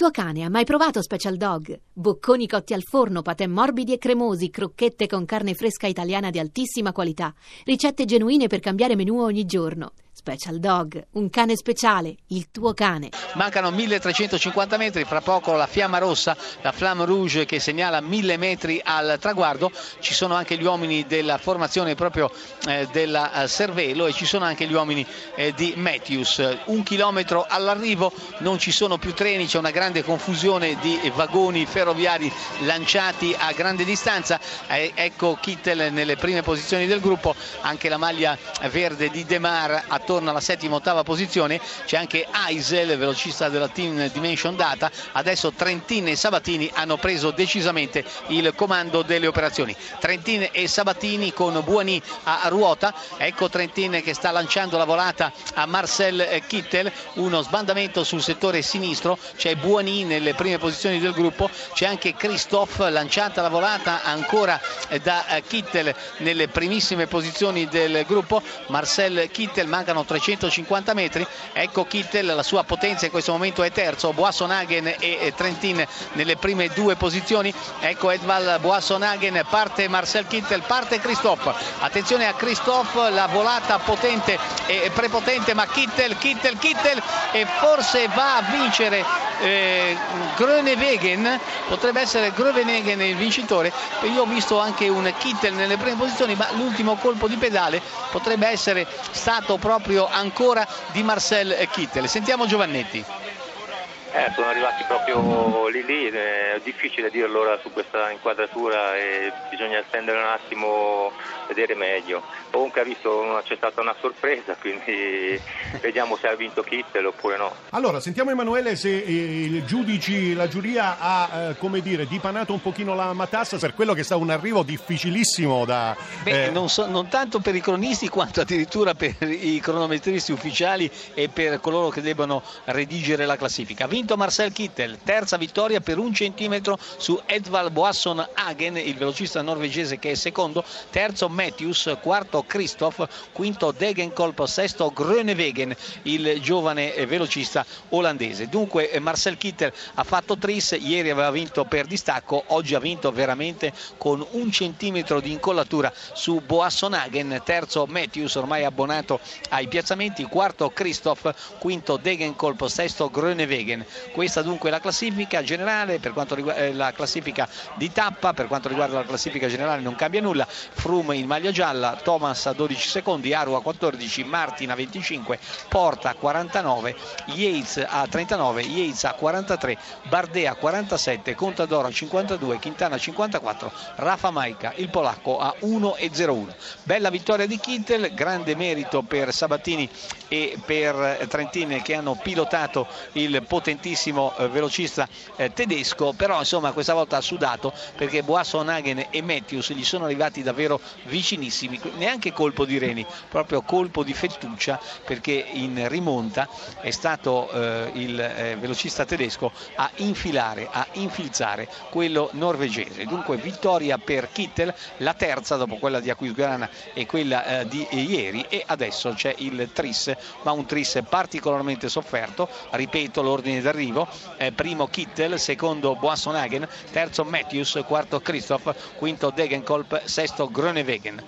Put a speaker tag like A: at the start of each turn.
A: tuo cane ha mai provato Special Dog? Bocconi cotti al forno, patè morbidi e cremosi, crocchette con carne fresca italiana di altissima qualità, ricette genuine per cambiare menù ogni giorno. Special Dog, un cane speciale, il tuo cane.
B: Mancano 1350 metri, fra poco la fiamma rossa, la Flamme Rouge che segnala 1000 metri al traguardo. Ci sono anche gli uomini della formazione proprio eh, della eh, Cervelo e ci sono anche gli uomini eh, di Matthews. Un chilometro all'arrivo, non ci sono più treni, c'è una grande confusione di vagoni ferroviari lanciati a grande distanza. Eh, ecco Kittel nelle prime posizioni del gruppo, anche la maglia verde di Demar attorno torna alla settima ottava posizione. C'è anche Eisel velocista della team Dimension Data. Adesso Trentin e Sabatini hanno preso decisamente il comando delle operazioni. Trentin e Sabatini con Buoni a ruota. Ecco Trentin che sta lanciando la volata a Marcel Kittel. Uno sbandamento sul settore sinistro. C'è Buoni nelle prime posizioni del gruppo. C'è anche Christophe lanciata la volata ancora da Kittel nelle primissime posizioni del gruppo. Marcel Kittel mancano mancano 350 metri. Ecco Kittel la sua potenza in questo momento è terzo. Boissonhagen e Trentin nelle prime due posizioni. Ecco Edval Boissonhagen parte Marcel Kittel parte Christophe. Attenzione a Christophe la volata potente e prepotente ma Kittel Kittel Kittel. E forse va a vincere eh, Grönewegen potrebbe essere Grönewegen il vincitore. Io ho visto anche un Kittel nelle prime posizioni ma l'ultimo colpo di pedale potrebbe essere stato proprio proprio ancora di Marcel Kittel. Sentiamo Giovannetti.
C: Eh, sono arrivati proprio lì lì, è difficile dirlo ora su questa inquadratura e bisogna stendere un attimo, vedere meglio. Comunque ha visto c'è stata una sorpresa, quindi vediamo se ha vinto Kittel oppure no.
D: Allora, sentiamo Emanuele se eh, il giudici, la giuria ha, eh, come dire, dipanato un pochino la matassa per quello che sta un arrivo difficilissimo da...
B: Beh, eh... non, so, non, tanto per i cronisti quanto addirittura per i cronometristi ufficiali e per coloro che debbano redigere la classifica. Vinto Marcel Kittel, terza vittoria per un centimetro su Edvald Boasson Hagen, il velocista norvegese che è secondo, terzo Matthews, quarto Christoph, quinto Degenkolb, sesto Grönewegen, il giovane velocista olandese. Dunque Marcel Kittel ha fatto tris, ieri aveva vinto per distacco, oggi ha vinto veramente con un centimetro di incollatura su Boasson Hagen, terzo Matthews ormai abbonato ai piazzamenti, quarto Christoph, quinto Degenkolb, sesto Grönewegen. Questa dunque è la classifica generale, per quanto riguarda eh, la classifica di tappa, per quanto riguarda la classifica generale non cambia nulla, Froome in maglia gialla, Thomas a 12 secondi, Aru a 14, Martin a 25, Porta a 49, Yates a 39, Yates a 43, Bardet a 47, Contadoro a 52, Quintana a 54, Rafa Maica, il polacco a 1,01. Bella vittoria di Kittel, grande merito per Sabatini e per Trentini che hanno pilotato il potentissimo eh, velocista eh, tedesco, però insomma questa volta ha sudato perché Boasson Hagen e Matthews gli sono arrivati davvero vicinissimi, neanche colpo di reni, proprio colpo di fettuccia perché in rimonta è stato eh, il eh, velocista tedesco a infilare, a infilzare quello norvegese. Dunque vittoria per Kittel, la terza dopo quella di Aquisgrana e quella eh, di ieri e adesso c'è il Tris ma un tris particolarmente sofferto, ripeto l'ordine d'arrivo, eh, primo Kittel, secondo Boissonhagen, terzo Matthews, quarto Christoph, quinto Degenkolb, sesto Grönewegen.